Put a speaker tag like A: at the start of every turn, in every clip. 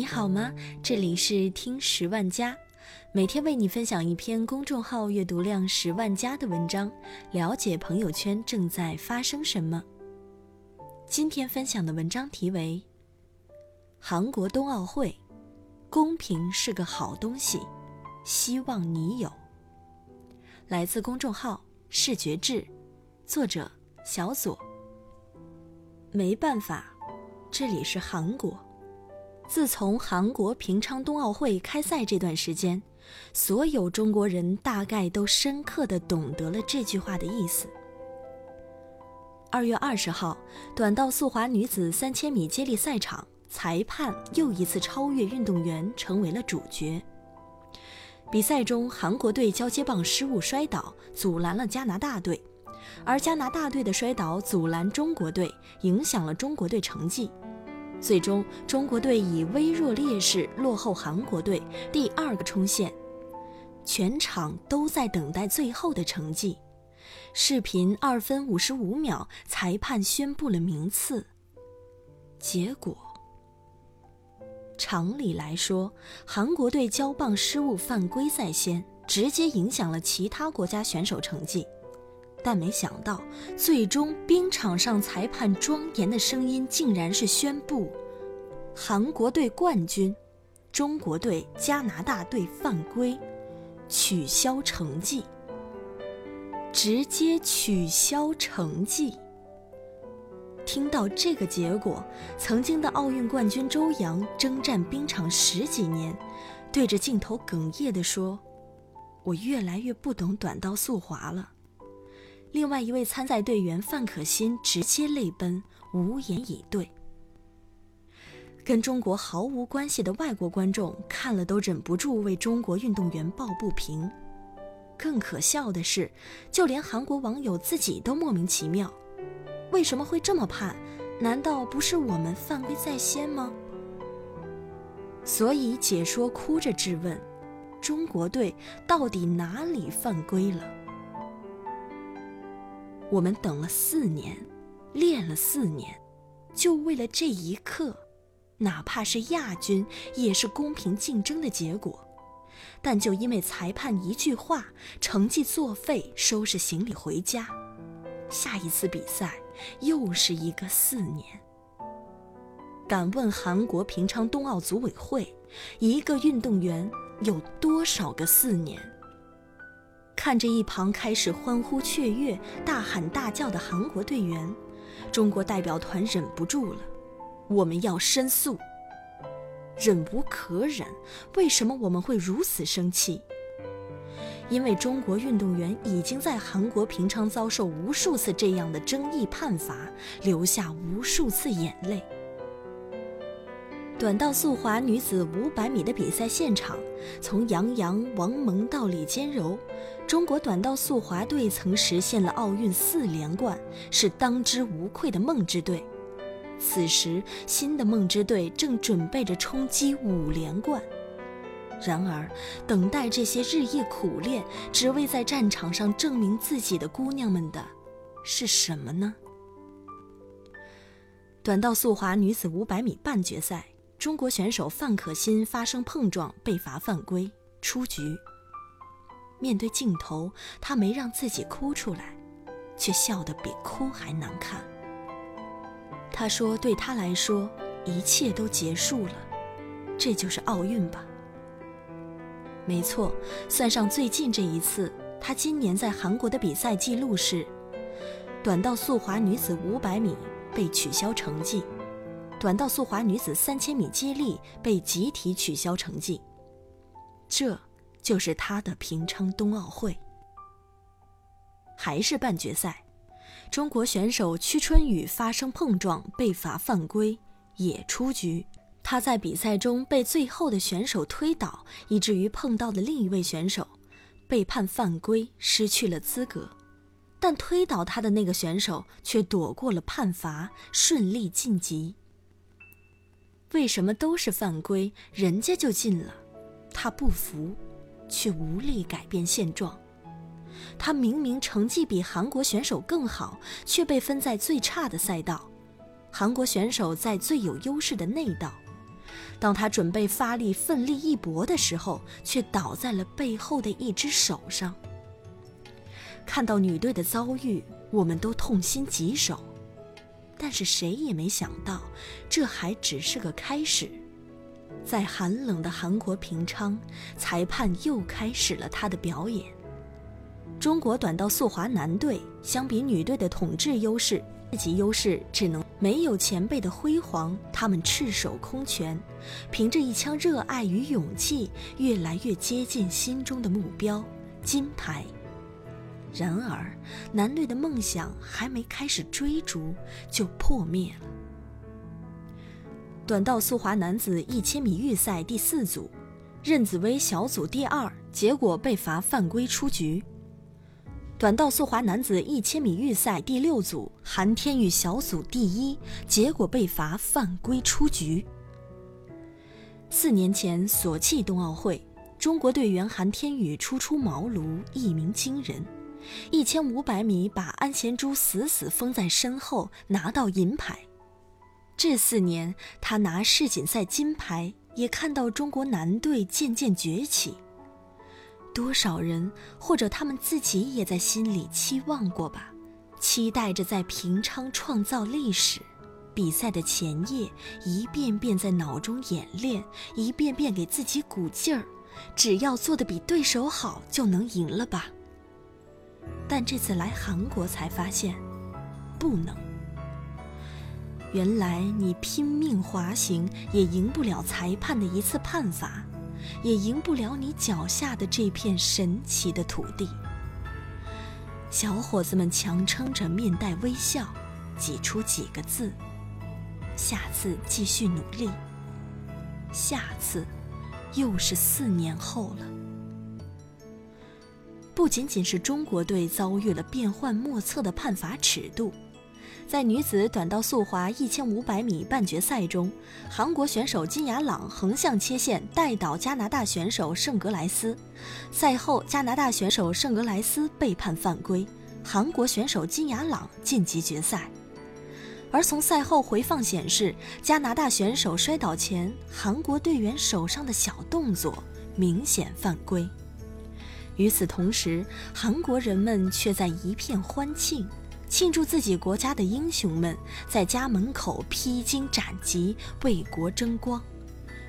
A: 你好吗？这里是听十万加，每天为你分享一篇公众号阅读量十万加的文章，了解朋友圈正在发生什么。今天分享的文章题为《韩国冬奥会，公平是个好东西，希望你有》，来自公众号视觉志，作者小左。没办法，这里是韩国。自从韩国平昌冬奥会开赛这段时间，所有中国人大概都深刻的懂得了这句话的意思。二月二十号，短道速滑女子三千米接力赛场，裁判又一次超越运动员，成为了主角。比赛中，韩国队交接棒失误摔倒，阻拦了加拿大队，而加拿大队的摔倒阻拦中国队，影响了中国队成绩。最终，中国队以微弱劣势落后韩国队，第二个冲线。全场都在等待最后的成绩。视频二分五十五秒，裁判宣布了名次。结果，常理来说，韩国队交棒失误犯规在先，直接影响了其他国家选手成绩。但没想到，最终冰场上裁判庄严的声音竟然是宣布：韩国队冠军，中国队、加拿大队犯规，取消成绩。直接取消成绩。听到这个结果，曾经的奥运冠军周洋征战冰场十几年，对着镜头哽咽地说：“我越来越不懂短道速滑了。”另外一位参赛队员范可新直接泪奔，无言以对。跟中国毫无关系的外国观众看了都忍不住为中国运动员抱不平。更可笑的是，就连韩国网友自己都莫名其妙：为什么会这么判？难道不是我们犯规在先吗？所以解说哭着质问：中国队到底哪里犯规了？我们等了四年，练了四年，就为了这一刻，哪怕是亚军，也是公平竞争的结果。但就因为裁判一句话，成绩作废，收拾行李回家。下一次比赛又是一个四年。敢问韩国平昌冬奥组委会，一个运动员有多少个四年？看着一旁开始欢呼雀跃、大喊大叫的韩国队员，中国代表团忍不住了，我们要申诉。忍无可忍，为什么我们会如此生气？因为中国运动员已经在韩国平昌遭受无数次这样的争议判罚，流下无数次眼泪。短道速滑女子五百米的比赛现场，从杨洋、王蒙到李坚柔，中国短道速滑队曾实现了奥运四连冠，是当之无愧的梦之队。此时，新的梦之队正准备着冲击五连冠。然而，等待这些日夜苦练，只为在战场上证明自己的姑娘们的，是什么呢？短道速滑女子五百米半决赛。中国选手范可新发生碰撞，被罚犯规，出局。面对镜头，他没让自己哭出来，却笑得比哭还难看。他说：“对他来说，一切都结束了，这就是奥运吧。”没错，算上最近这一次，他今年在韩国的比赛记录是：短道速滑女子五百米被取消成绩。短道速滑女子三千米接力被集体取消成绩，这就是她的平昌冬奥会。还是半决赛，中国选手屈春雨发生碰撞被罚犯规，也出局。她在比赛中被最后的选手推倒，以至于碰到的另一位选手被判犯规，失去了资格。但推倒她的那个选手却躲过了判罚，顺利晋级。为什么都是犯规，人家就进了，他不服，却无力改变现状。他明明成绩比韩国选手更好，却被分在最差的赛道；韩国选手在最有优势的内道。当他准备发力奋力一搏的时候，却倒在了背后的一只手上。看到女队的遭遇，我们都痛心疾首，但是谁也没想到，这还只是个开始。在寒冷的韩国平昌，裁判又开始了他的表演。中国短道速滑男队相比女队的统治优势。自己优势只能没有前辈的辉煌，他们赤手空拳，凭着一腔热爱与勇气，越来越接近心中的目标——金牌。然而，男队的梦想还没开始追逐，就破灭了。短道速滑男子一千米预赛第四组，任子威小组第二，结果被罚犯规出局。短道速滑男子一千米预赛第六组，韩天宇小组第一，结果被罚犯规出局。四年前索契冬奥会，中国队员韩天宇初出茅庐，一鸣惊人，一千五百米把安贤洙死死封在身后，拿到银牌。这四年，他拿世锦赛金牌，也看到中国男队渐渐崛起。多少人，或者他们自己也在心里期望过吧，期待着在平昌创造历史。比赛的前夜，一遍遍在脑中演练，一遍遍给自己鼓劲儿，只要做的比对手好，就能赢了吧。但这次来韩国才发现，不能。原来你拼命滑行，也赢不了裁判的一次判罚。也赢不了你脚下的这片神奇的土地。小伙子们强撑着，面带微笑，挤出几个字：“下次继续努力。”下次，又是四年后了。不仅仅是中国队遭遇了变幻莫测的判罚尺度。在女子短道速滑一千五百米半决赛中，韩国选手金雅朗横向切线带倒加拿大选手圣格莱斯。赛后，加拿大选手圣格莱斯被判犯规，韩国选手金雅朗晋级决赛。而从赛后回放显示，加拿大选手摔倒前，韩国队员手上的小动作明显犯规。与此同时，韩国人们却在一片欢庆。庆祝自己国家的英雄们在家门口披荆斩棘，为国争光，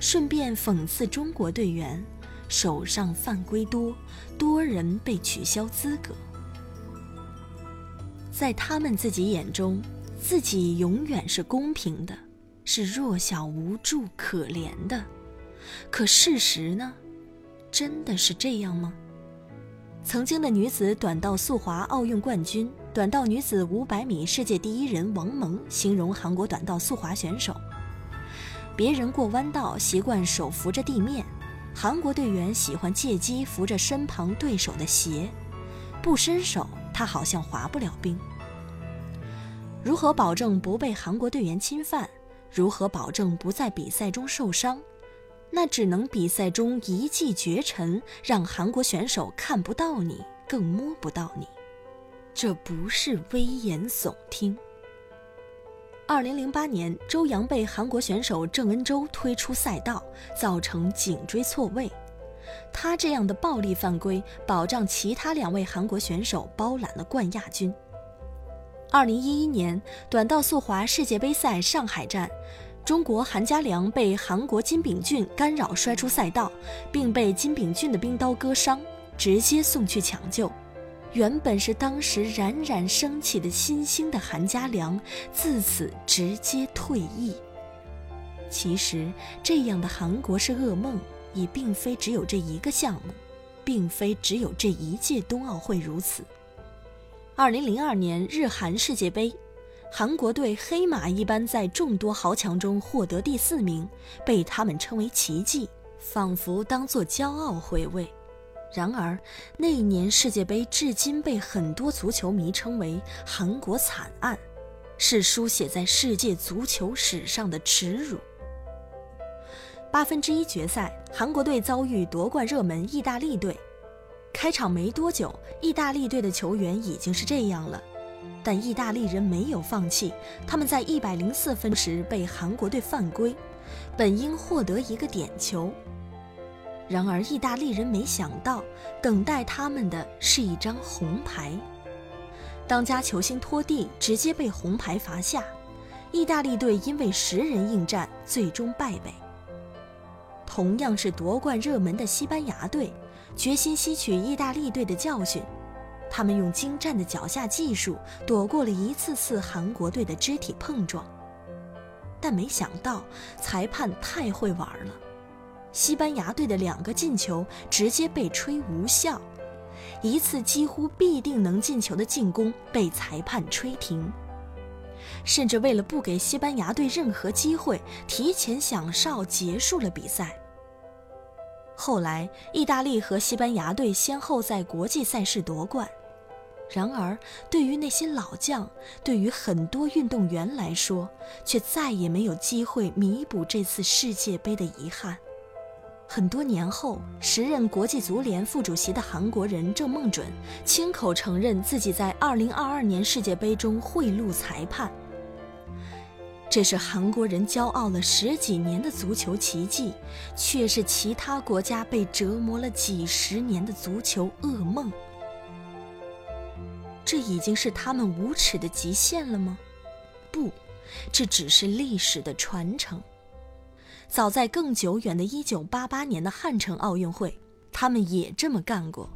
A: 顺便讽刺中国队员手上犯规多，多人被取消资格。在他们自己眼中，自己永远是公平的，是弱小无助、可怜的。可事实呢？真的是这样吗？曾经的女子短道速滑奥运冠军。短道女子500米世界第一人王蒙形容韩国短道速滑选手：别人过弯道习惯手扶着地面，韩国队员喜欢借机扶着身旁对手的鞋，不伸手他好像滑不了冰。如何保证不被韩国队员侵犯？如何保证不在比赛中受伤？那只能比赛中一骑绝尘，让韩国选手看不到你，更摸不到你。这不是危言耸听。二零零八年，周洋被韩国选手郑恩洲推出赛道，造成颈椎错位。他这样的暴力犯规，保障其他两位韩国选手包揽了冠亚军。二零一一年，短道速滑世界杯赛上海站，中国韩家良被韩国金炳俊干扰摔出赛道，并被金炳俊的冰刀割伤，直接送去抢救。原本是当时冉冉升起的新星的韩家良，自此直接退役。其实，这样的韩国是噩梦，也并非只有这一个项目，并非只有这一届冬奥会如此。二零零二年日韩世界杯，韩国队黑马一般在众多豪强中获得第四名，被他们称为奇迹，仿佛当作骄傲回味。然而，那一年世界杯至今被很多足球迷称为“韩国惨案”，是书写在世界足球史上的耻辱。八分之一决赛，韩国队遭遇夺冠热门意大利队。开场没多久，意大利队的球员已经是这样了，但意大利人没有放弃，他们在一百零四分时被韩国队犯规，本应获得一个点球。然而，意大利人没想到，等待他们的是一张红牌。当家球星托蒂直接被红牌罚下，意大利队因为十人应战，最终败北。同样是夺冠热门的西班牙队，决心吸取意大利队的教训，他们用精湛的脚下技术躲过了一次次韩国队的肢体碰撞。但没想到，裁判太会玩了。西班牙队的两个进球直接被吹无效，一次几乎必定能进球的进攻被裁判吹停，甚至为了不给西班牙队任何机会，提前响哨结束了比赛。后来，意大利和西班牙队先后在国际赛事夺冠，然而对于那些老将，对于很多运动员来说，却再也没有机会弥补这次世界杯的遗憾。很多年后，时任国际足联副主席的韩国人郑梦准亲口承认自己在2022年世界杯中贿赂裁判。这是韩国人骄傲了十几年的足球奇迹，却是其他国家被折磨了几十年的足球噩梦。这已经是他们无耻的极限了吗？不，这只是历史的传承。早在更久远的1988年的汉城奥运会，他们也这么干过。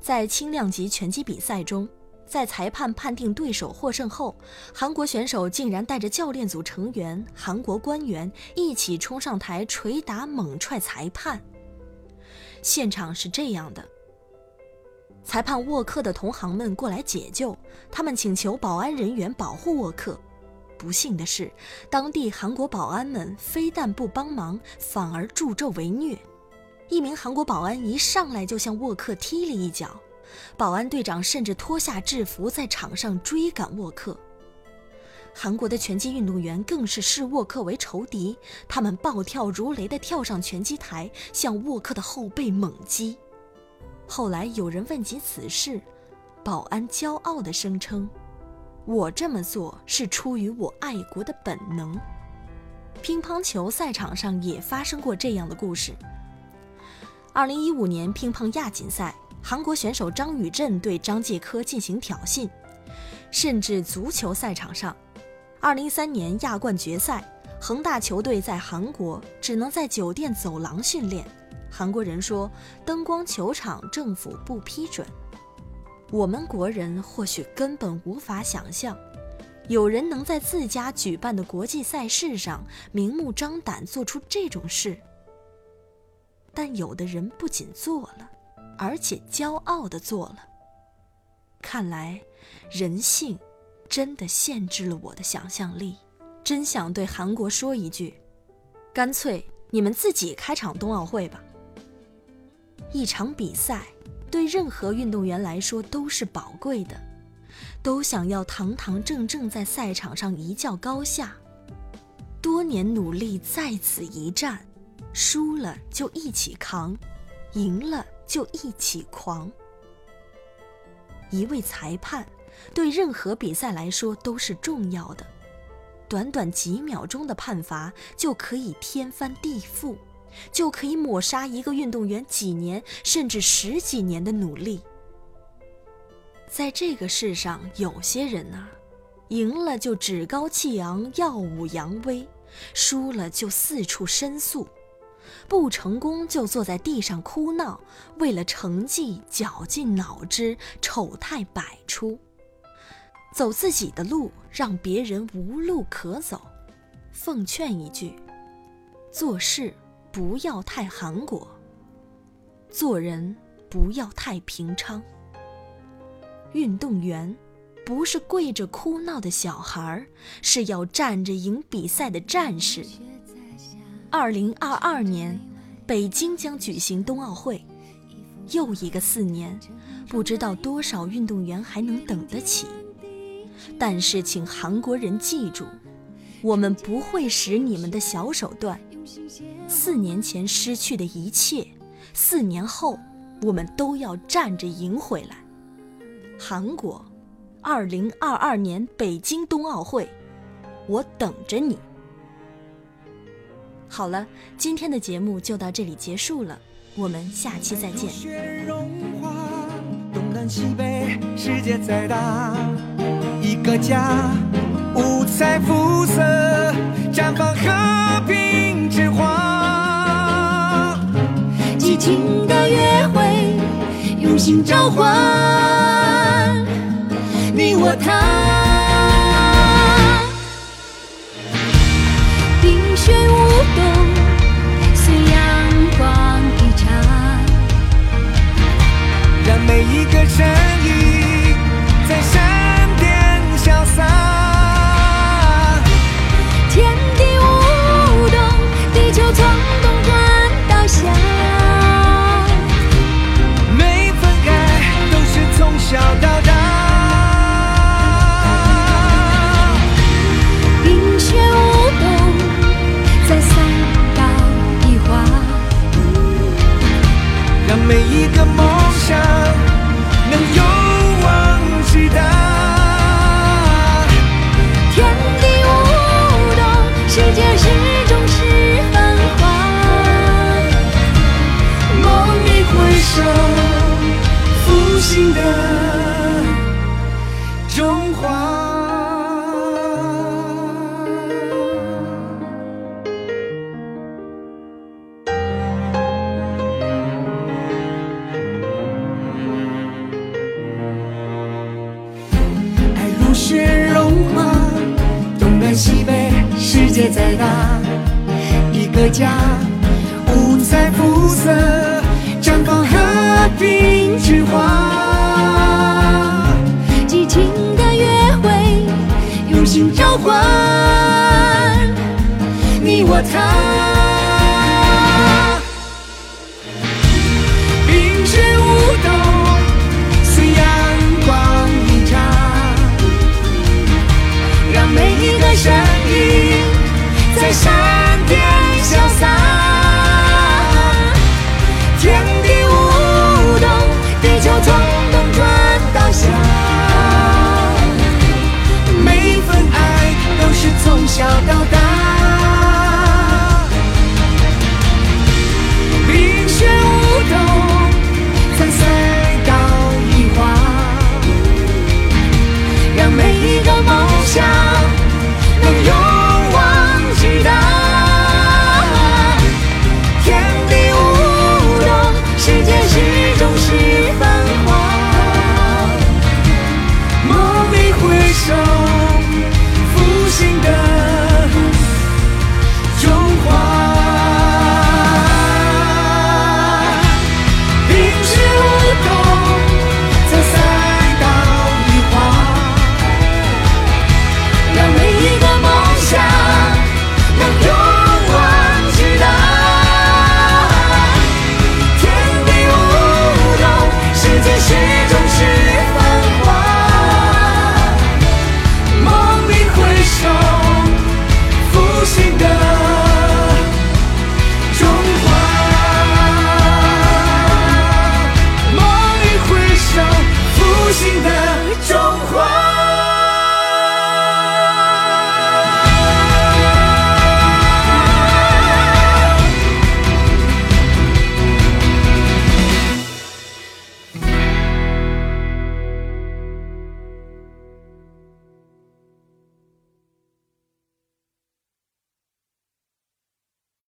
A: 在轻量级拳击比赛中，在裁判判定对手获胜后，韩国选手竟然带着教练组成员、韩国官员一起冲上台捶打猛踹裁判。现场是这样的：裁判沃克的同行们过来解救，他们请求保安人员保护沃克。不幸的是，当地韩国保安们非但不帮忙，反而助纣为虐。一名韩国保安一上来就向沃克踢了一脚，保安队长甚至脱下制服在场上追赶沃克。韩国的拳击运动员更是视沃克为仇敌，他们暴跳如雷地跳上拳击台，向沃克的后背猛击。后来有人问及此事，保安骄傲地声称。我这么做是出于我爱国的本能。乒乓球赛场上也发生过这样的故事。二零一五年乒乓亚锦赛，韩国选手张宇镇对张继科进行挑衅，甚至足球赛场上，二零一三年亚冠决赛，恒大球队在韩国只能在酒店走廊训练，韩国人说灯光球场政府不批准。我们国人或许根本无法想象，有人能在自家举办的国际赛事上明目张胆做出这种事。但有的人不仅做了，而且骄傲地做了。看来，人性真的限制了我的想象力。真想对韩国说一句：干脆你们自己开场冬奥会吧。一场比赛。对任何运动员来说都是宝贵的，都想要堂堂正正在赛场上一较高下。多年努力在此一战，输了就一起扛，赢了就一起狂。一位裁判对任何比赛来说都是重要的，短短几秒钟的判罚就可以天翻地覆。就可以抹杀一个运动员几年甚至十几年的努力。在这个世上，有些人呐，赢了就趾高气扬、耀武扬威，输了就四处申诉，不成功就坐在地上哭闹，为了成绩绞尽脑汁、丑态百出，走自己的路，让别人无路可走。奉劝一句：做事。不要太韩国，做人不要太平昌。运动员不是跪着哭闹的小孩，是要站着赢比赛的战士。二零二二年，北京将举行冬奥会，又一个四年，不知道多少运动员还能等得起。但是，请韩国人记住，我们不会使你们的小手段。四年前失去的一切，四年后我们都要站着赢回来。韩国，二零二二年北京冬奥会，我等着你。好了，今天的节目就到这里结束了，我们下期再见。
B: 雪融化东南西北，世界再大，一个家，五彩肤色，绽放和平之花。
C: 情的约会，用心召唤你我他。每一个梦想能勇往直达，
A: 天地舞动，世界始终是繁华，
C: 梦里回首，复兴的。冰雪融化，东南西北，世界再大一个家，五彩肤色，绽放和平之花。激情的约会，用心召唤你我他。